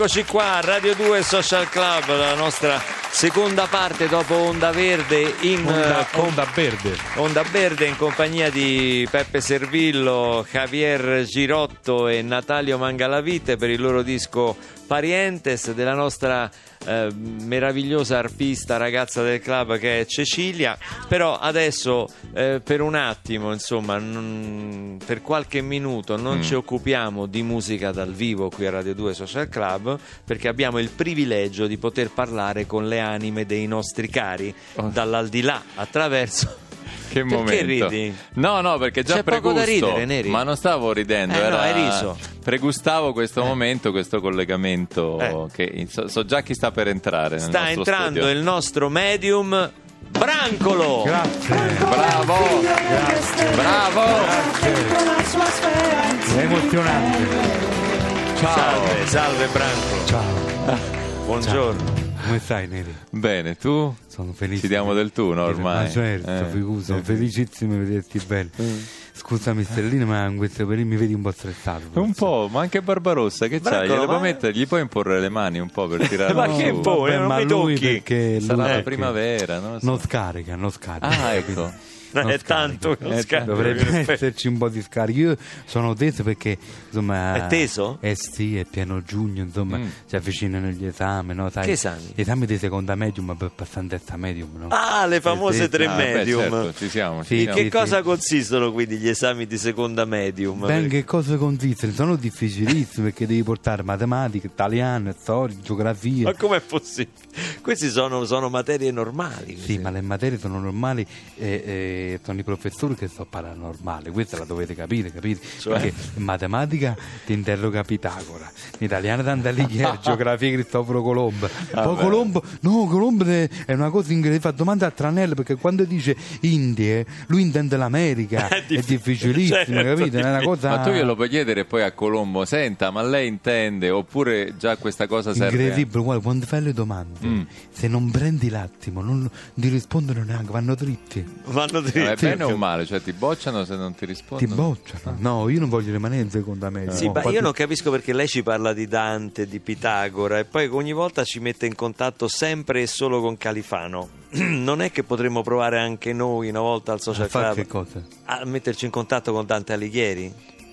Eccoci qua, Radio 2 Social Club, la nostra seconda parte dopo Onda Verde in Onda, eh, com- Onda Verde. Onda Verde in compagnia di Peppe Servillo, Javier Girotto e Natalio Mangalavite per il loro disco Parientes della nostra eh, meravigliosa arpista ragazza del club che è Cecilia. Però adesso eh, per un attimo, insomma, non- per qualche minuto non ci occupiamo di musica dal vivo qui a Radio 2 Social Club perché abbiamo il privilegio di poter parlare con le anime dei nostri cari Oh. dall'aldilà attraverso Che Perché momento. ridi? No, no, perché già C'è poco da pregusto. ridere, Neri. Ma non stavo ridendo, Eh, no, era... hai riso. Pregustavo questo momento, questo collegamento Eh. che so, so già chi sta per entrare nel sta nostro entrando studio. il nostro medium Brancolo Grazie. Bravo! Bravo! È emozionante. Ciao! salve salve Brancolo Ciao. buongiorno Come stai, Neri? Bene, tu? Sono felice. Ci diamo del tu, no, ormai? Ma certo, Eh. sono felicissimo di vederti bene. Scusami, Stellina, ma in questo periodo mi vedi un po' stressato. Un po', ma anche Barbarossa, che c'hai? Glielo puoi mettere? Gli puoi imporre le mani un po' per tirare Ma che poi, non ma mi lui tocchi. perché Sarà lui la perché primavera, non so. Non scarica, non scarica. Ah, ecco. No, Non è tanto scarica. che non Eh, scarico, Dovrebbe esserci un po' di scarico. Io sono teso perché insomma. È teso? Eh sì, è pieno giugno, insomma, Mm. si avvicinano gli esami, no? Sai, Che esami? Gli esami di seconda medium ma per passare in terza medium, no? ah le famose tre Ah, beh, medium certo, ci siamo, ci Sì, siamo. che sì, cosa sì. consistono quindi gli esami di seconda medium Ben, che cosa consistono? Sono difficilissimi perché devi portare matematica, italiano, storia, geografia. ma com'è possibile? queste sono, sono materie normali Sì, ma le materie sono normali e, e sono i professori che sono paranormali, questa la dovete capire, capite? Cioè? Perché in matematica ti interroga Pitagora, in italiano Dante Alighieri, geografia Cristoforo Colombo. Poi Colombo, no, Colombo è una cosa incredibile, fa domanda a Tranello perché quando dice Indie, lui intende l'America, è, difficile, difficilissimo, certo, capite? È una cosa Ma tu glielo puoi chiedere poi a Colombo, senta, ma lei intende oppure già questa cosa serve? incredibile, guarda, quando fai le domande, Mm. se non prendi l'attimo, non ti rispondono neanche, vanno dritti. vanno dritti Ma è bene o male? Cioè ti bocciano se non ti Ti rispondono? bocciano. No, io non voglio rimanere in seconda media. Sì, No, ma io infatti- non capisco perché lei ci parla di Dante, di Pitagora e poi ogni volta ci mette in contatto sempre e solo con Califano. Non è che potremmo provare anche noi una volta al social A fare che club cosa? a metterci in contatto con Dante Alighieri?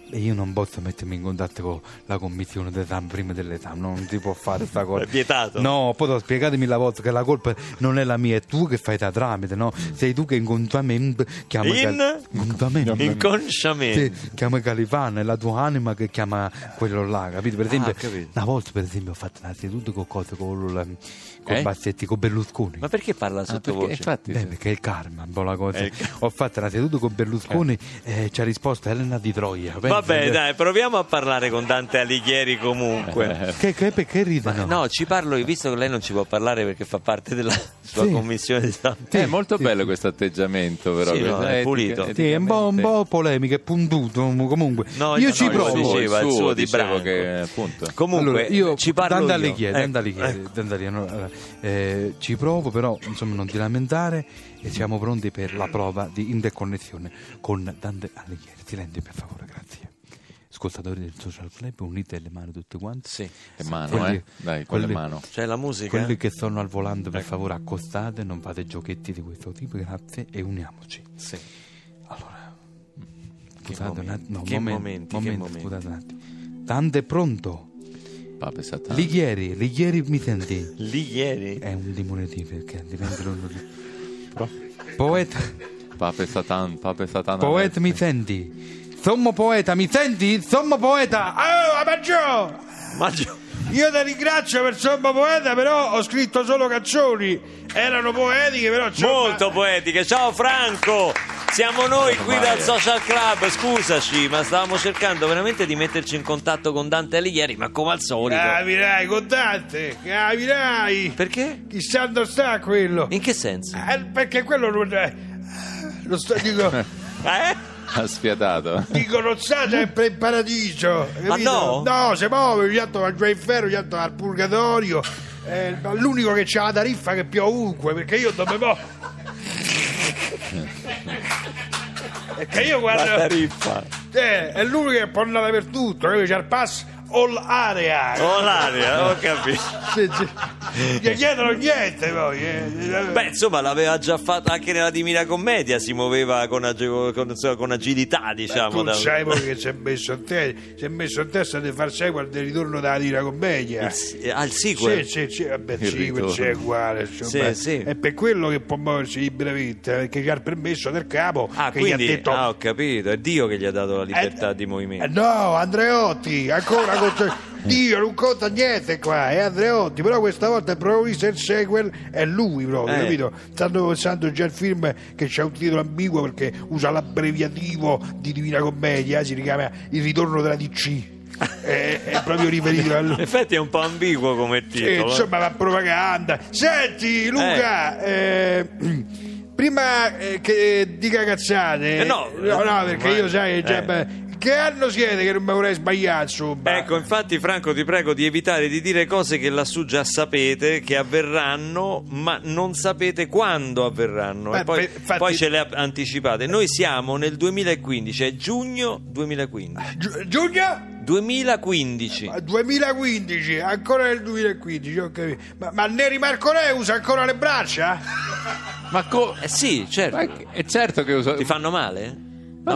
E io non posso mettermi in contatto con la commissione d'esame prima dell'esame, non si può fare sta cosa. È vietato. No, poi spiegatemi la volta che la colpa non è la mia, è tu che fai da tramite, no? Sei tu che inconsciamente chiama In? Inconsciamente. Inconsciamente. Sì, chiama Califano, è la tua anima che chiama quello là, capito? Per esempio, Ah, capito. una volta per esempio ho fatto una seduta con cose con, con Eh? Bassetti, con Berlusconi. Ma perché parla Ah, sottovoce? perché, infatti, Beh, perché è il karma, un po' la cosa. Ho fatto una seduta con Berlusconi e ci ha risposto Elena di Troia. Vabbè, dai, proviamo a parlare con Dante Alighieri comunque. Che, che, perché Ma ridono? no, ci parlo io, visto che lei non ci può parlare perché fa parte della sua Sì. commissione di esame. è molto bello questo atteggiamento, però. Sì, no, è etica- pulito. Sì, è un po', un po' polemica, è puntuto comunque. No, io no, ci no, provo. diceva, il suo di dicevo Branco. che appunto. Comunque, Allora, io ci parlo Dante. Alighieri, Ecco, Dante Alighieri, ecco. Dante Alighieri, no, allora, eh, ci provo, però insomma non ti lamentare e siamo pronti per la prova di interconnessione con Dante Alighieri. Silenzio per favore, grazie. Ascoltatori del social club, unite le mani tutte quante. Sì. Le mano, Quelli- eh? Dai, con le quelli- mano. C'è la musica? Quelli che sono al volante, Ecco. per favore, accostate, non fate giochetti di questo tipo, grazie, e uniamoci. Sì. Allora, Che scusate un momenti, attimo, no, che momento, momenti, che momento, momenti. scusate un attimo. Dante è pronto? Pape Satana. Lighieri, Lighieri mi senti? Lì ieri? È un diminutivo perché diventa l'uno di... Poeta, Pape Satan, Pape Satana. poeta mi senti? Sommo poeta, mi senti? Sommo poeta! Oh, Maggio! Maggio. Io ti ringrazio per sommo poeta, però ho scritto solo canzoni. Erano poetiche, però insomma, Molto poetiche. Ciao Franco! Siamo noi qui dal Social Club, scusaci, ma stavamo cercando veramente di metterci in contatto con Dante Alighieri, ma come al solito. Capirai, con Dante, capirai. Perché? Chissà dove sta quello. In che senso? Eh, perché quello non è... Lo sto, dico, Eh? Ha sfiatato. dico, non sta sempre in paradiso. capito? no? No, se muove, gli altro va già in ferro, gli altro va al purgatorio. Eh, ma l'unico che c'ha la tariffa che più ovunque, perché io dove mo... Perché io La guardo... tariffa. Eh, è l'unico che può andare dappertutto, capito? c'è il pass all area. Oh, l'aria, ho capito. Sì, sì. Gli chiedono niente poi. eh. Beh, insomma, l'aveva già fatto anche nella Divina Commedia, si muoveva con, ag- con- insomma, con agilità, diciamo. tu da- sai poi che si è messo in testa, si è messo in testa di far sequel del ritorno della Divina Commedia. Eh, Al sequel. Sì, sì, sì, vabbè, Il il sequel ritorno. c'è uguale. insomma. Sì, sì. È per quello che può muoversi liberamente, perché gli ha il permesso del capo Ah, che quindi, gli ha detto ah, ho capito, è Dio che gli ha dato la libertà Eh, di movimento. eh, no, Andreotti, ancora con Dio non conta niente qua, è Andreotti, però questa volta il protagonista del sequel è lui proprio, Eh. capito? Stanno pensando già al film che c'ha un titolo ambiguo perché usa l'abbreviativo di Divina Commedia, si chiama Il ritorno della DC. è, è proprio riferito a lui. In effetti è un po' ambiguo come titolo. insomma, va propaganda. Senti, Luca, eh, prima eh, che dica cazzate, Eh, no, no, no, perché ma- io sai, già, eh. beh, che anno siete che non mi vorrei sbagliare, insomma? Ecco, infatti, Franco, ti prego di evitare di dire cose che lassù già sapete che avverranno, ma non sapete quando avverranno. Beh, e poi, infatti- poi ce le anticipate. Noi siamo nel 2015, è giugno 2015. Gi- Giugno? 2015. Ah, 2015, ancora nel 2015, ho capito. Ma, ma Neri Marconè usa ancora le braccia? Ma, co- Eh sì, certo. ma è certo che uso. Ti fanno male?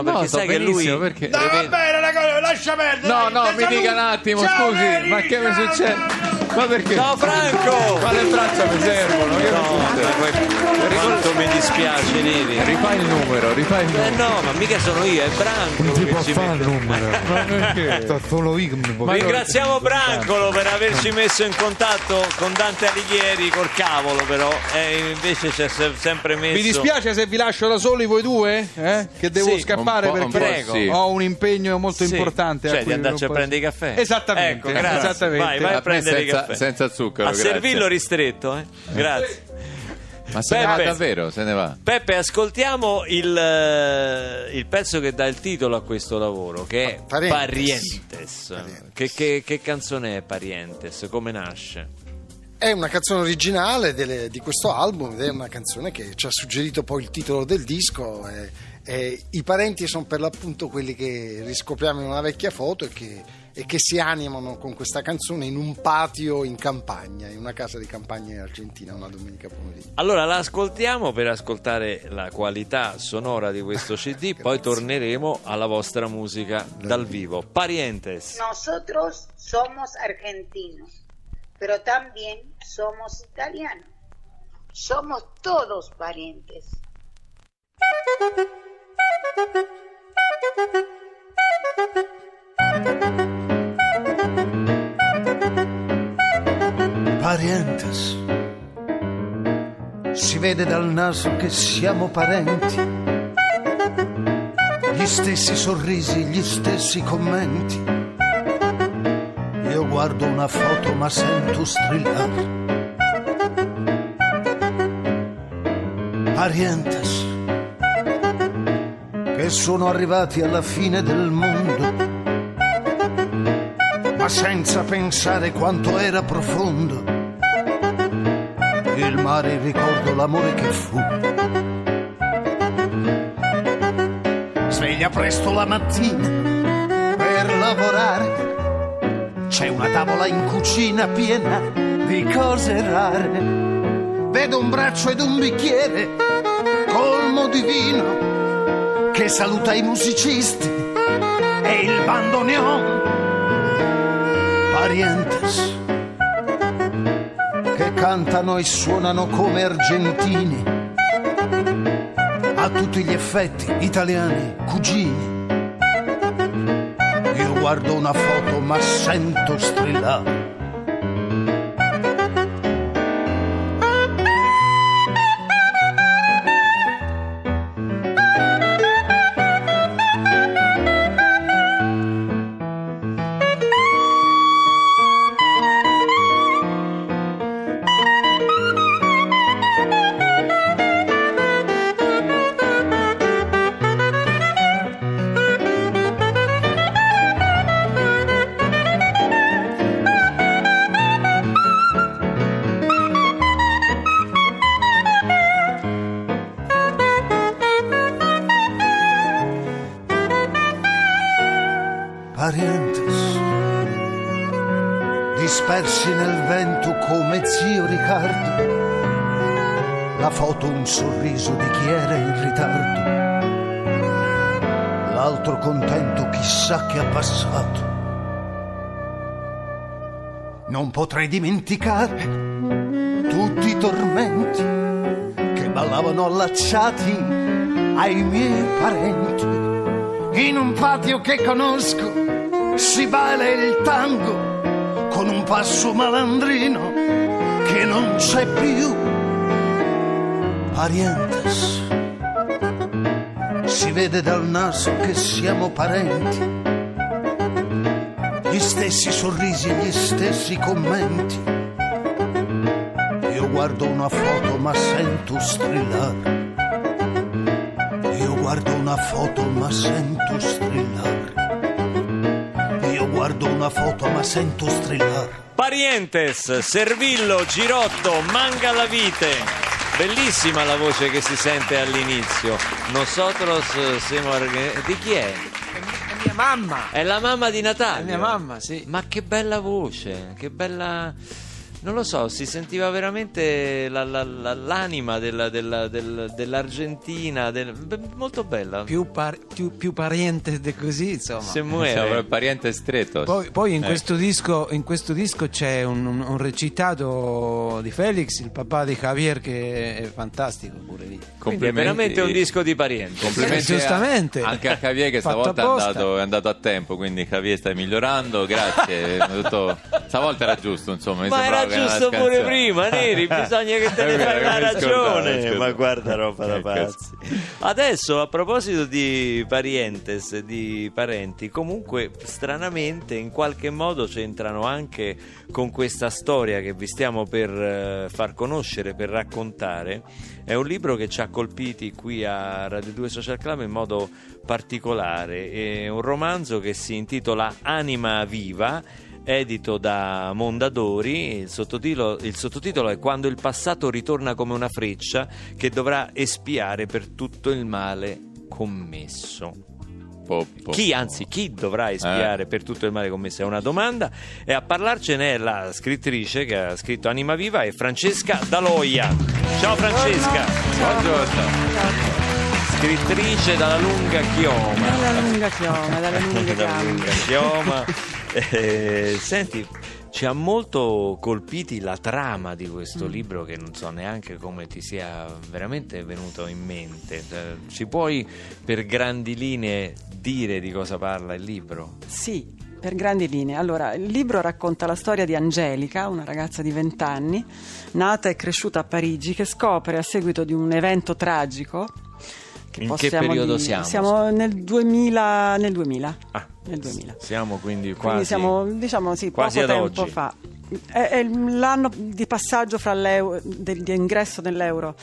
Ma no, sto benissimo, perché- No, va bene, raga, lascia perdere. No, no, mi dica un attimo, Ciao, scusi, ma che mi succede? Ma perché? Ciao Franco! Ma le braccia mi servono, che No, ma que- quanto mi dispiace, Neri. Rifai il numero, rifai il Eh numero. no, ma mica sono io, è Branco Non si può ci fare il numero. Ma perché? Solo io può- Ringraziamo Brancolo per averci messo in contatto con Dante Alighieri col cavolo però e invece c'è se- sempre messo Mi dispiace se vi lascio da soli voi due, eh? che devo Sì, scappare un po', un perché po' sì. ho un impegno molto Sì, importante. cioè a cui di andarci non a prendere i caffè Esattamente, ecco grazie esattamente. vai vai A prendere i senza- caffè senza zucchero, a grazie. servirlo ristretto eh? grazie Ma se ne va Peppe. davvero, se ne va. Peppe ascoltiamo il, eh, il pezzo che dà il titolo a questo lavoro che è Parientes. Parientes, Parientes. Che, che- che canzone è Parientes? come nasce? È una canzone originale delle- di questo album ed è una canzone che ci ha suggerito poi il titolo del disco. e- e I parenti sono per l'appunto quelli che riscopriamo in una vecchia foto e che, e che si animano con questa canzone in un patio in campagna, in una casa di campagna in Argentina una domenica pomeriggio. Allora la ascoltiamo per ascoltare la qualità sonora di questo CD, poi torneremo alla vostra musica dal vivo. Parientes. Nosotros somos argentinos, pero también somos italianos. Somos todos parientes. Parientes. Si vede dal naso che siamo parenti. Gli stessi sorrisi, gli stessi commenti. Io guardo una foto ma sento strillare. Parientes. Che sono arrivati alla fine del mondo ma senza pensare quanto era profondo. Il mare ricordo l'amore che fu. Sveglia presto la mattina per lavorare. C'è una tavola in cucina piena di cose rare. Vedo un braccio ed un bicchiere colmo di vino che saluta i musicisti e il bandoneon parientes cantano e suonano come argentini, a tutti gli effetti italiani, cugini. Io guardo una foto ma sento strillare. Un sorriso di chi era in ritardo, l'altro contento chissà che ha passato. Non potrei dimenticare tutti i tormenti che ballavano allacciati ai miei parenti. In un patio che conosco si balla il tango con un passo malandrino che non c'è più. Parientes, si vede dal naso che siamo parenti gli stessi sorrisi e gli stessi commenti. Io guardo una foto ma sento strillare. Io guardo una foto ma sento strillare. Io guardo una foto ma sento strillare. Parientes, Servillo, Girotto, Manga la vite. Bellissima la voce che si sente all'inizio. Nosotros siamo arge- di chi è? È mia mamma. È la mamma di Natale. È mia mamma, sì. Ma che bella voce, che bella. Non lo so, si sentiva veramente la- la- la- l'anima della- della- del- dell'Argentina, del- molto bella. Più, par- più, più pariente di così, insomma. Se Siamo muore. il pariente stretto. Poi, poi in, Eh. questo disco, in questo disco c'è un, un- un recitato di Felix, il papà di Javier, che è fantastico pure lì. Quindi è Complimenti. veramente un disco di parenti. Complimenti Eh, giustamente. a- anche a Javier che stavolta è andato, è andato a tempo, quindi Javier stai migliorando, grazie. Tutto- Stavolta era giusto, insomma. mi Ma sembrava giusto pure prima, Neri, bisogna che te ne fai la ragione. Ma guarda roba da Ecco. pazzi. Adesso, a proposito di parientes, di parenti, comunque stranamente in qualche modo c'entrano anche con questa storia che vi stiamo per eh, far conoscere, per raccontare. È un libro che ci ha colpiti qui a Radio 2 Social Club in modo particolare. È un romanzo che si intitola Anima Viva edito da Mondadori. Il sottotitolo, il sottotitolo è Quando il passato ritorna come una freccia che dovrà espiare per tutto il male commesso. Po- po- Chi, anzi, chi dovrà espiare per tutto il male commesso? È una domanda. E a parlarcene è la scrittrice che ha scritto Anima Viva, è Francesca Daloia. Ciao Francesca, Buongiorno. scrittrice dalla lunga chioma. Dalla lunga chioma, Dalla lunga chioma. Eh, senti, ci ha molto colpiti la trama di questo Mm. libro che non so neanche come ti sia veramente venuto in mente. Eh, Ci puoi per grandi linee dire di cosa parla il libro? Sì, per grandi linee. Allora, il libro racconta la storia di Angelica, una ragazza di 20 anni, nata e cresciuta a Parigi, che scopre a seguito di un evento tragico. Che In che periodo dire- siamo? Siamo nel 2000. Nel 2000. Ah, Nel 2000. Siamo quindi Quindi quasi... siamo, diciamo, sì, quasi poco tempo oggi. fa. È, è l'anno di passaggio fra l'euro, del- di ingresso nell'euro,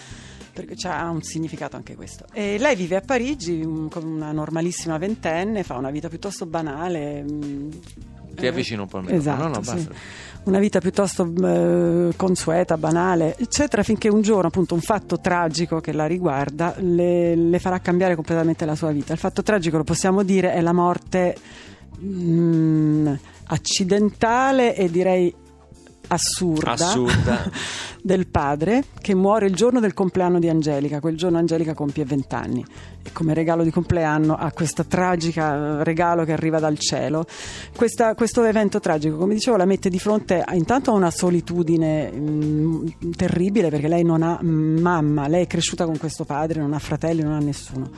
perché ha un significato anche questo. E lei vive a Parigi mm, come una normalissima ventenne, fa una vita piuttosto banale. mm, Ti eh, avvicino un po' al microfono. Esatto, No, no, sì. basta. Una vita piuttosto eh, consueta, banale, eccetera, finché un giorno, appunto, un fatto tragico che la riguarda le, le farà cambiare completamente la sua vita. Il fatto tragico, lo possiamo dire, è la morte mm, accidentale e direi assurda, Assurda. del padre che muore il giorno del compleanno di Angelica. Quel giorno Angelica compie 20 anni e come regalo di compleanno ha questa tragica eh, regalo che arriva dal cielo. Questa- questo evento tragico, come dicevo, la mette di fronte a, intanto a una solitudine mm, terribile perché lei non ha mm, mamma, lei è cresciuta con questo padre, non ha fratelli, non ha nessuno.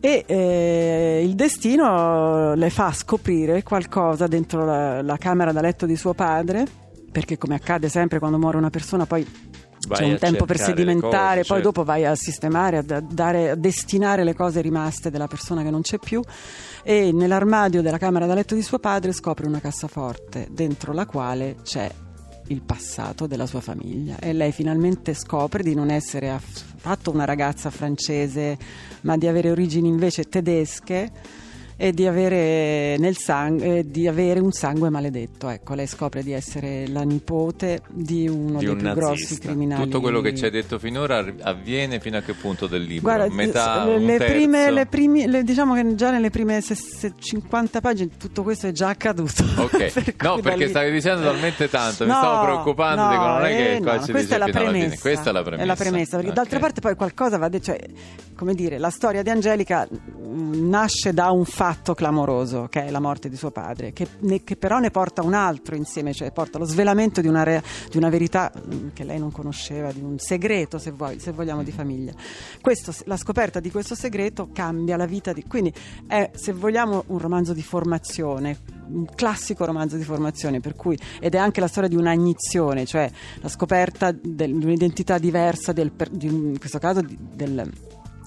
E eh, il destino le fa scoprire qualcosa dentro la, la camera da letto di suo padre, perché come accade sempre quando muore una persona, poi Vai c'è un tempo per sedimentare, cose, poi certo. dopo vai a sistemare, a, da- dare- a destinare le cose rimaste della persona che non c'è più. E nell'armadio della camera da letto di suo padre scopre una cassaforte dentro la quale c'è il passato della sua famiglia e lei finalmente scopre di non essere affatto una ragazza francese ma di avere origini invece tedesche e di avere, nel sangue, eh, di avere un sangue maledetto. Ecco, lei scopre di essere la nipote di uno Di dei un più nazista. grossi criminali. Tutto quello che ci hai detto finora avviene fino a che punto del libro? Guarda, Metà, le, prime, le primi- le- diciamo che già nelle prime se- se- 50 pagine tutto questo è già accaduto. Ok, Per no perché lì- stavi dicendo talmente tanto, mi No, stavo preoccupando, no, dico, non è che eh, qua no, ci questa dice è la premessa. Questa è la premessa. È la premessa, perché Ok. d'altra parte poi qualcosa va detto, cioè, come dire, la storia di Angelica mh, nasce da un fatto clamoroso, che è la morte di suo padre, che, ne- che però ne porta un altro insieme, cioè porta lo svelamento di una, re- di una verità mh, che lei non conosceva, di un segreto, se, vuoi- se vogliamo, di famiglia. Questo- la scoperta di questo segreto cambia la vita di... Quindi è, se vogliamo, un romanzo di formazione, un classico romanzo di formazione, per cui, ed è anche la storia di un'agnizione, cioè la scoperta del- di un'identità diversa, del, di in questo caso di- del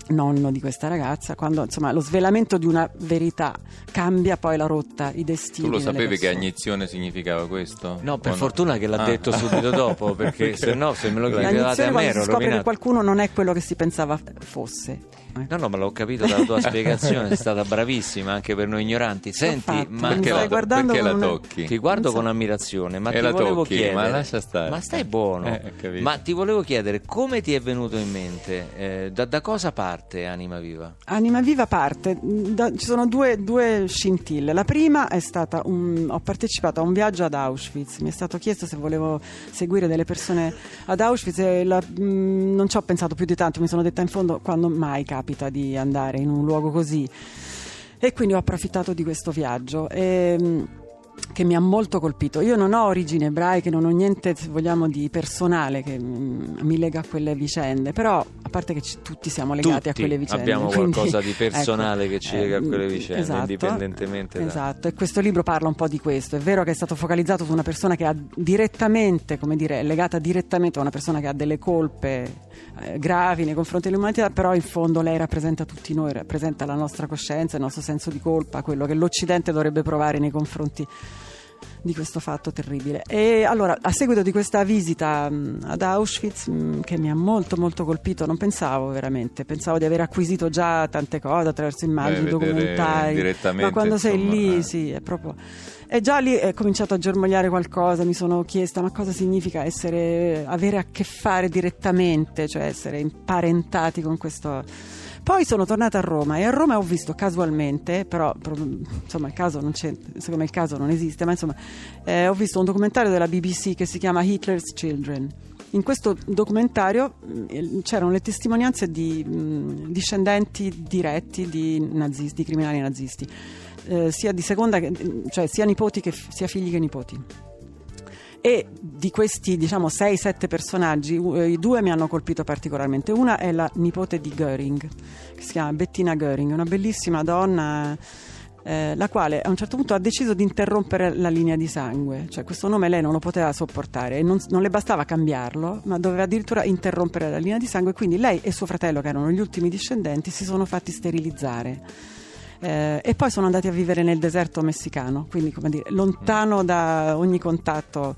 nonno di questa ragazza, quando insomma lo svelamento di una verità cambia poi la rotta, i destini. Tu lo sapevi che agnizione significava questo? No, per O fortuna che l'ha Ah. detto subito dopo, perché se no, se me lo chiedevate a me quando ero si scopre che rovinato. qualcuno non è quello che si pensava fosse. Eh. No, no, ma l'ho capito dalla tua spiegazione, è stata bravissima anche per noi ignoranti. Senti, ma Perché stai la, guardando perché la tocchi? ti guardo so. con ammirazione, ma E ti la volevo tocchi, chiedere. ma lascia stare. Ma stai buono. Eh, ma ti volevo chiedere come ti è venuto in mente? eh, da, da cosa parte Anima Viva? Anima Viva parte, da- ci sono due, due scintille. La prima è stata, un- ho partecipato a un viaggio ad Auschwitz, mi è stato chiesto se volevo seguire delle persone ad Auschwitz e la- mh, non ci ho pensato più di tanto, mi sono detta in fondo quando mai capita di andare in un luogo così. E quindi ho approfittato di questo viaggio. E, mh, che mi ha molto colpito. Io non ho origini ebraiche, non ho niente, se vogliamo, di personale che mm, mi lega a quelle vicende, però a parte che ci- tutti siamo legati a Tutti quelle vicende. abbiamo quindi, qualcosa di personale ecco, che ci lega a quelle mm, vicende, esatto, indipendentemente da- Esatto, e questo libro parla un po' di questo. È vero che è stato focalizzato su una persona che ha direttamente, come dire, è legata direttamente a una persona che ha delle colpe eh, gravi nei confronti dell'umanità, però in fondo lei rappresenta tutti noi, rappresenta la nostra coscienza, il nostro senso di colpa, quello che l'Occidente dovrebbe provare nei confronti di questo fatto terribile. E allora, a seguito di questa visita mh, ad Auschwitz, mh, che mi ha molto molto colpito, non pensavo veramente, pensavo di aver acquisito già tante cose attraverso immagini, Beh, documentari, ma quando sei insomma, lì, eh. sì, è proprio... E già lì è cominciato a germogliare qualcosa, mi sono chiesta ma cosa significa essere, avere a che fare direttamente, cioè essere imparentati con questo... Poi sono tornata a Roma e a Roma ho visto casualmente, però insomma il caso non c'è, secondo me il caso non esiste, ma insomma eh, ho visto un documentario della BBC che si chiama Hitler's Children. In questo documentario mh, c'erano le testimonianze di mh, discendenti diretti di nazisti, di criminali nazisti, eh, sia seconda, cioè sia che sia figli che nipoti. E di questi, diciamo, 6-7 personaggi, eh, i due mi hanno colpito particolarmente. Una è la nipote di Göring, che si chiama Bettina Göring, una bellissima donna. eh, la quale a un certo punto ha deciso di interrompere la linea di sangue, cioè questo nome lei non lo poteva sopportare e non, non le bastava cambiarlo, ma doveva addirittura interrompere la linea di sangue, quindi lei e suo fratello, che erano gli ultimi discendenti, si sono fatti sterilizzare. Eh, e poi sono andati a vivere nel deserto messicano, quindi come dire, lontano da ogni contatto.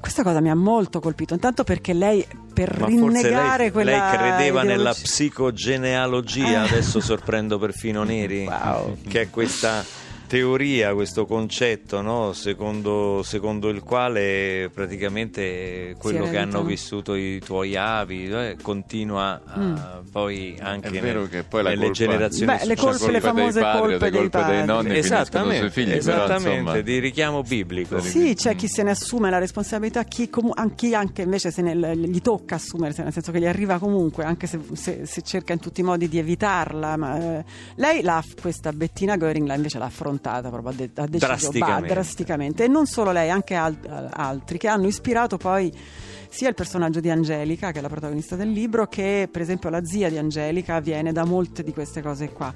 Questa cosa mi ha molto colpito, intanto perché lei per Ma rinnegare lei, quella lei credeva nella psicogenealogia, Ah. adesso sorprendo perfino Neri, che è questa teoria, questo concetto, no? secondo, secondo il quale praticamente quello che hanno vissuto i tuoi avi eh, continua a- Mm. poi anche È vero nel- che poi la nelle colpa- generazioni Beh, le colpe, le colpa dei famose padri colpe le dei colpe dei padri. nonni Esattamente, sui figli, però, esattamente, insomma. di richiamo biblico. Sì, c'è chi se ne assume la responsabilità, chi, comu- chi anche invece se ne, gli tocca assumersela, nel senso che gli arriva comunque, anche se, se- se cerca in tutti i modi di evitarla. Ma, eh, lei, l'ha- questa Bettina Göring, l'ha invece l'ha affrontata proprio, ha, de- ha deciso Drasticamente. bah, drasticamente. E non solo lei, anche al- altri che hanno ispirato poi sia il personaggio di Angelica, che è la protagonista del libro, che per esempio la zia di Angelica viene da molte di queste cose qua.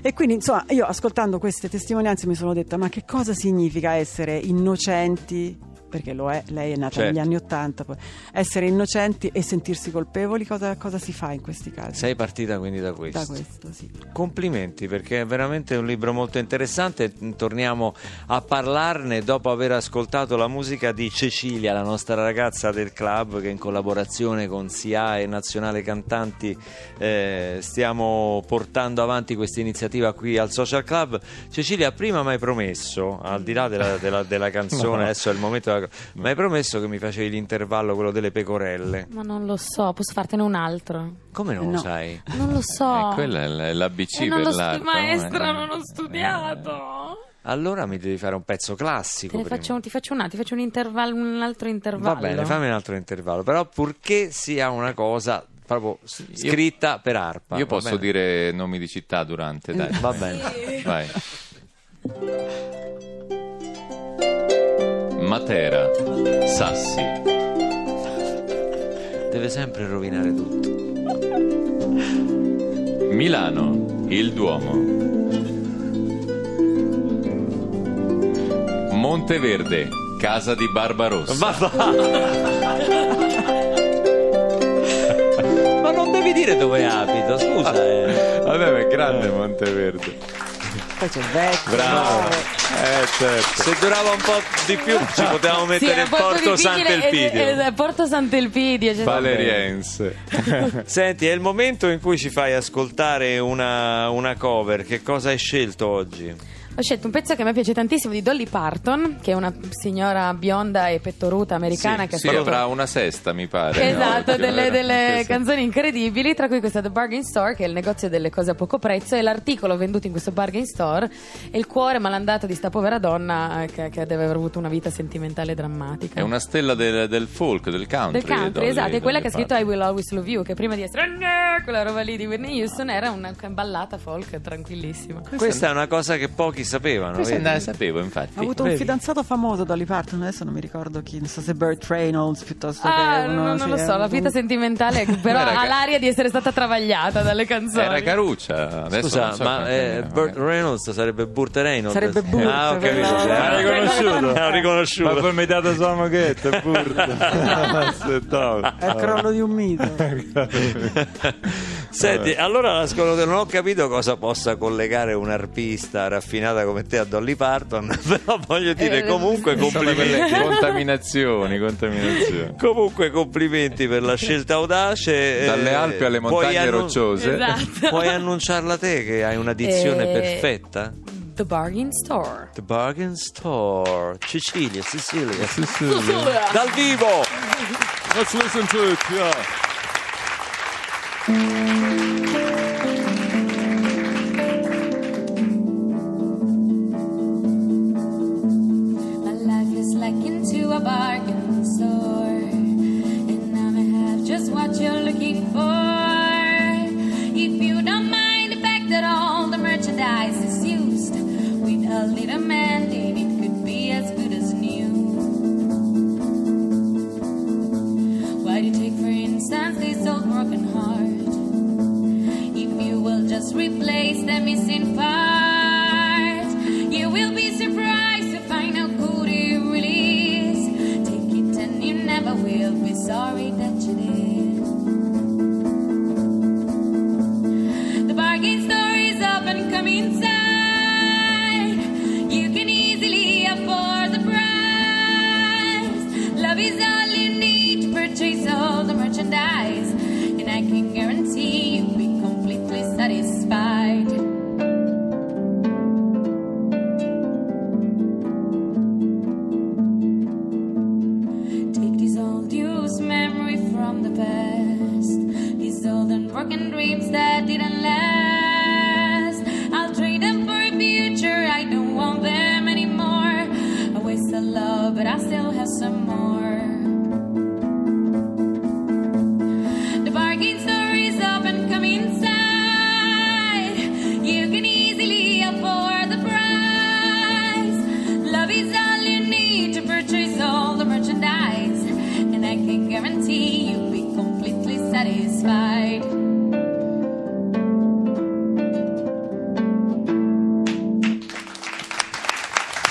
E quindi, insomma, io ascoltando queste testimonianze mi sono detta: ma che cosa significa essere innocenti perché lo è, lei è nata Certo. negli anni Ottanta, essere innocenti e sentirsi colpevoli, cosa, cosa si fa in questi casi? Sei partita quindi da questo. Da questo, sì. Complimenti perché è veramente un libro molto interessante. Torniamo a parlarne dopo aver ascoltato la musica di Cecilia, la nostra ragazza del club che in collaborazione con SIA e Nazionale Cantanti eh, stiamo portando avanti questa iniziativa qui al Social Club. Cecilia, prima mi hai promesso, al di là della, della- della canzone, adesso è il momento, della- mi hai promesso che mi facevi l'intervallo, quello delle pecorelle. Ma non lo so, posso fartene un altro? Come non lo No. sai? Non lo so. Eh, quella è l'ABC Eh, per lo stu- l'arte. maestra, eh. non ho studiato. Allora mi devi fare un pezzo classico. Faccio, ti faccio un, ti faccio un intervallo, un altro intervallo. Va bene, fammi un altro intervallo, però purché sia una cosa proprio scritta per arpa. Io posso bene? dire nomi di città durante, dai. Va bene. Vai. Matera, Sassi, Deve sempre rovinare tutto. Milano, il Duomo. Monteverde, casa di Barbarossa. Ma va! Ma non devi dire dove abito, scusa. eh. Vabbè, ma è grande Monteverde. Poi c'è il vecchio. Bravo. Eh, certo. Se durava un po' di più ci potevamo Sì, mettere il molto Porto difficile, Sant'Elpidio. eh, eh, Porto Sant'Elpidio. cioè- Valeriense. Senti, è il momento in cui ci fai ascoltare una, una cover. Che cosa hai scelto oggi? Ho scelto un pezzo che a me piace tantissimo di Dolly Parton, che è una signora bionda e pettoruta americana che sì, ha fatto avrà una sesta, mi pare. Esatto, oggi, delle, delle Sì, sì. canzoni incredibili, tra cui questa The Bargain Store, che è il negozio delle cose a poco prezzo, e l'articolo venduto in questo Bargain Store è il cuore malandato di sta povera donna eh, che, che deve aver avuto una vita sentimentale drammatica. È una stella del, del folk, del country. del country, Dolly- esatto, è quella che ha scritto I Will Always Love You, che prima di essere quella roba lì di Whitney Houston era una ballata folk tranquillissima. Questa è una cosa che pochi sapevano. Questa vedi? ne sapevo, infatti. Ha avuto un Vedi? fidanzato famoso Dolly Parton, adesso non mi ricordo chi, non so se Burt Reynolds piuttosto Ah, che uno, no, non sì, lo so, la vita sentimentale però ha l'aria di essere stata travagliata dalle canzoni. Era Caruccia. Adesso Scusa, non so ma eh, Burt. Reynolds sarebbe Burt Reynolds. Sarebbe Burt, Ah, ho capito. sì. Ah, riconosciuto. Ho riconosciuto. poi mi date sua mochetta, è È il crollo di un mito. Senti, allora non ho capito cosa possa collegare un arpista raffinata come te a Dolly Parton, però voglio dire Eh, comunque complimenti. quelle contaminazioni, contaminazioni. Comunque complimenti per la scelta audace. eh, Dalle Alpi alle montagne annun- rocciose. Esatto. Puoi annunciarla te che hai una dizione Eh, perfetta? The Bargain Store. The Bargain Store, Cecilia, Sicilia, dal vivo. Let's listen to it, yeah. My life a little mending, it could be as good as new. Why do you take, for instance, this old broken heart? If you will just replace the missing part,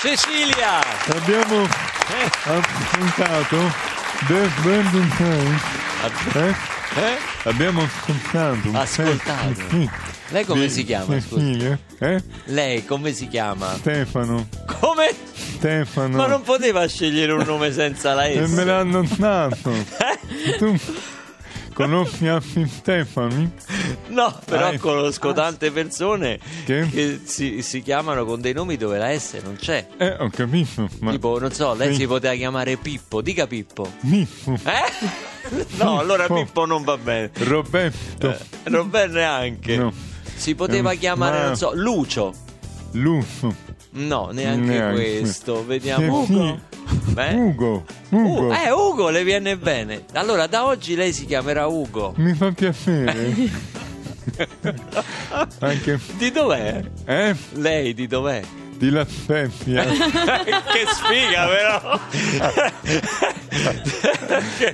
Cecilia! Abbiamo ascoltato The Burning Time. Eh? Eh? Abbiamo ascoltato. un Ascoltato. pezzo, Lei come di si chiama? Cecilia. Eh? Lei come si chiama? Stefano. Come? Stefano. Ma non poteva scegliere un nome senza la E S? me l'hanno dato. Eh? Tu conosci altri Stefani? No, però Ah, conosco tante persone Che? che si, si chiamano con dei nomi dove la S non c'è. Eh, ho capito. Ma Tipo, non so, lei Sì. si poteva chiamare Pippo, dica Pippo. Mifo. Eh? No, allora Pippo. Non va bene. Roberto. Non va neanche. No. Si poteva Eh, chiamare, ma- non so, Lucio. Lusso. No, neanche, Neanche. questo. Vediamo. Ugo. Eh? Ugo. Ugo. Uh, eh, Ugo le viene bene. Allora, da oggi lei si chiamerà Ugo. Mi fa piacere. Anche. Di dov'è? Eh? Lei di dov'è? Di La Spezia. che sfiga, però!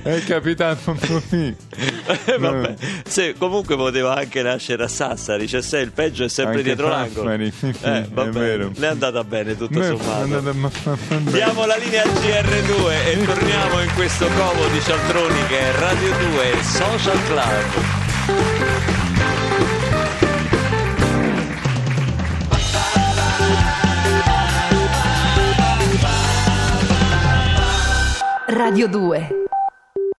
È capitato così. Eh, Vabbè, se, comunque poteva anche nascere a Sassari, cioè se il peggio è sempre Anche dietro l'angolo. Eh, è vero. Le è andata bene tutto Beh, sommato. bene. Diamo la linea al GR2 e torniamo in questo covo di cialtroni che è Radio 2 Social Club. Radio 2